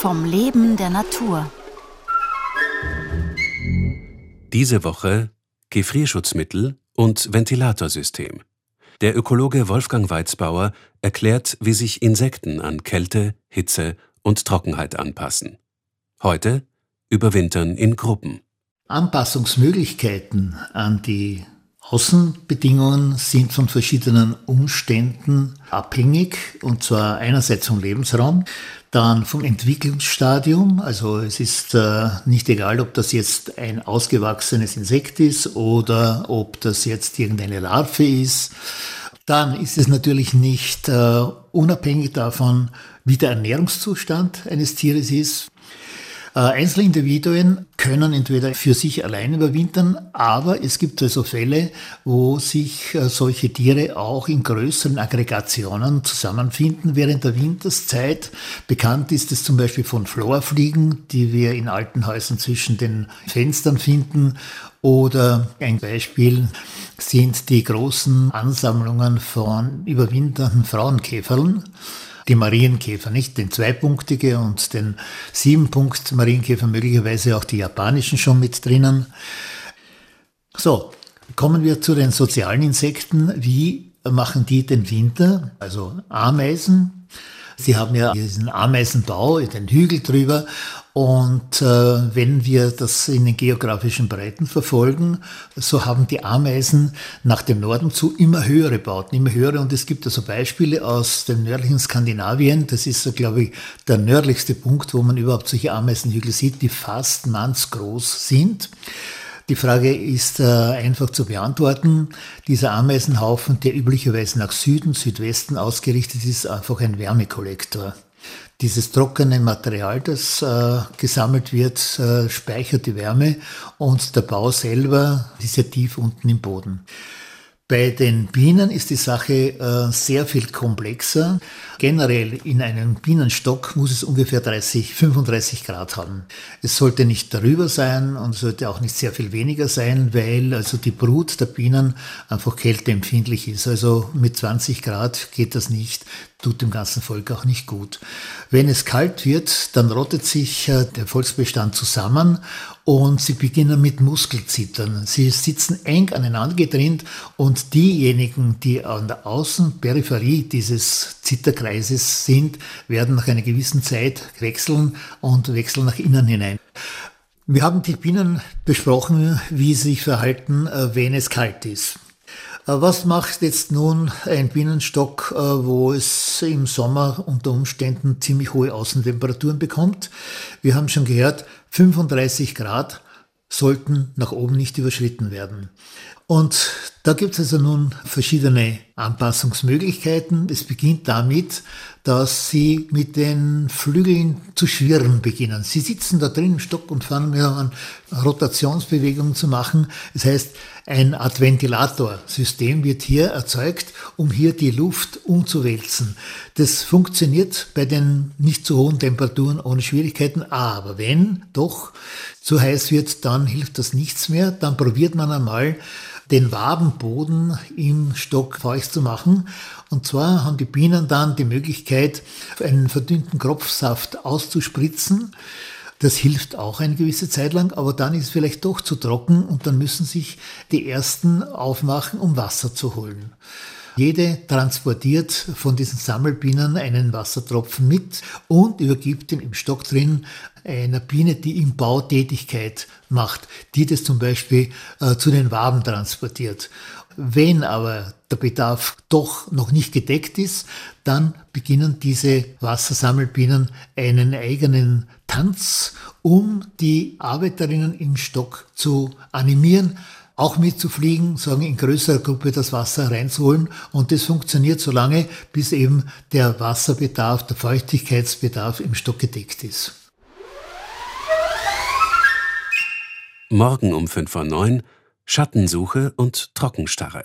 vom Leben der Natur. Diese Woche Gefrierschutzmittel und Ventilatorsystem. Der Ökologe Wolfgang Weizbauer erklärt, wie sich Insekten an Kälte, Hitze und Trockenheit anpassen. Heute überwintern in Gruppen. Anpassungsmöglichkeiten an die Außenbedingungen sind von verschiedenen Umständen abhängig, und zwar einerseits vom Lebensraum, dann vom Entwicklungsstadium. Also es ist äh, nicht egal, ob das jetzt ein ausgewachsenes Insekt ist oder ob das jetzt irgendeine Larve ist. Dann ist es natürlich nicht äh, unabhängig davon, wie der Ernährungszustand eines Tieres ist. Äh, Einzelindividuen können entweder für sich allein überwintern, aber es gibt also Fälle, wo sich äh, solche Tiere auch in größeren Aggregationen zusammenfinden während der Winterszeit. Bekannt ist es zum Beispiel von Florfliegen, die wir in alten Häusern zwischen den Fenstern finden. Oder ein Beispiel sind die großen Ansammlungen von überwinternden Frauenkäferln die Marienkäfer, nicht den zweipunktige und den siebenpunkt Marienkäfer, möglicherweise auch die japanischen schon mit drinnen. So, kommen wir zu den sozialen Insekten. Wie machen die den Winter? Also Ameisen. Sie haben ja diesen Ameisenbau, den Hügel drüber und äh, wenn wir das in den geografischen Breiten verfolgen, so haben die Ameisen nach dem Norden zu immer höhere Bauten, immer höhere. Und es gibt also Beispiele aus dem nördlichen Skandinavien. Das ist, so, glaube ich, der nördlichste Punkt, wo man überhaupt solche Ameisenhügel sieht, die fast mannsgroß sind. Die Frage ist äh, einfach zu beantworten. Dieser Ameisenhaufen, der üblicherweise nach Süden, Südwesten ausgerichtet ist, einfach ein Wärmekollektor. Dieses trockene Material, das äh, gesammelt wird, äh, speichert die Wärme und der Bau selber ist ja tief unten im Boden. Bei den Bienen ist die Sache äh, sehr viel komplexer. Generell in einem Bienenstock muss es ungefähr 30, 35 Grad haben. Es sollte nicht darüber sein und sollte auch nicht sehr viel weniger sein, weil also die Brut der Bienen einfach kälteempfindlich ist. Also mit 20 Grad geht das nicht tut dem ganzen Volk auch nicht gut. Wenn es kalt wird, dann rottet sich äh, der Volksbestand zusammen und sie beginnen mit Muskelzittern. Sie sitzen eng aneinander getrennt und diejenigen, die an der Außenperipherie dieses Zitterkreises sind, werden nach einer gewissen Zeit wechseln und wechseln nach innen hinein. Wir haben die Bienen besprochen, wie sie sich verhalten, äh, wenn es kalt ist. Äh, was macht jetzt nun ein Bienenstock, äh, wo es im Sommer unter Umständen ziemlich hohe Außentemperaturen bekommt? Wir haben schon gehört, 35 Grad sollten nach oben nicht überschritten werden. Und da gibt es also nun verschiedene Anpassungsmöglichkeiten. Es beginnt damit, dass sie mit den Flügeln zu schwirren beginnen. Sie sitzen da drin im Stock und fangen an, Rotationsbewegungen zu machen. Das heißt, ein Art Ventilatorsystem wird hier erzeugt, um hier die Luft umzuwälzen. Das funktioniert bei den nicht zu hohen Temperaturen ohne Schwierigkeiten, aber wenn doch zu heiß wird, dann hilft das nichts mehr. Dann probiert man einmal den Wabenboden im Stock feucht zu machen. Und zwar haben die Bienen dann die Möglichkeit, einen verdünnten Kropfsaft auszuspritzen. Das hilft auch eine gewisse Zeit lang, aber dann ist es vielleicht doch zu trocken und dann müssen sich die ersten aufmachen, um Wasser zu holen. Jede transportiert von diesen Sammelbienen einen Wassertropfen mit und übergibt ihn im Stock drin einer Biene, die im Bau macht, die das zum Beispiel äh, zu den Waben transportiert. Wenn aber der Bedarf doch noch nicht gedeckt ist, dann beginnen diese Wassersammelbienen einen eigenen Tanz, um die Arbeiterinnen im Stock zu animieren, auch mitzufliegen, sagen in größerer Gruppe das Wasser reinzuholen. Und das funktioniert so lange, bis eben der Wasserbedarf, der Feuchtigkeitsbedarf im Stock gedeckt ist. Morgen um 5 vor 9 Schattensuche und Trockenstarre.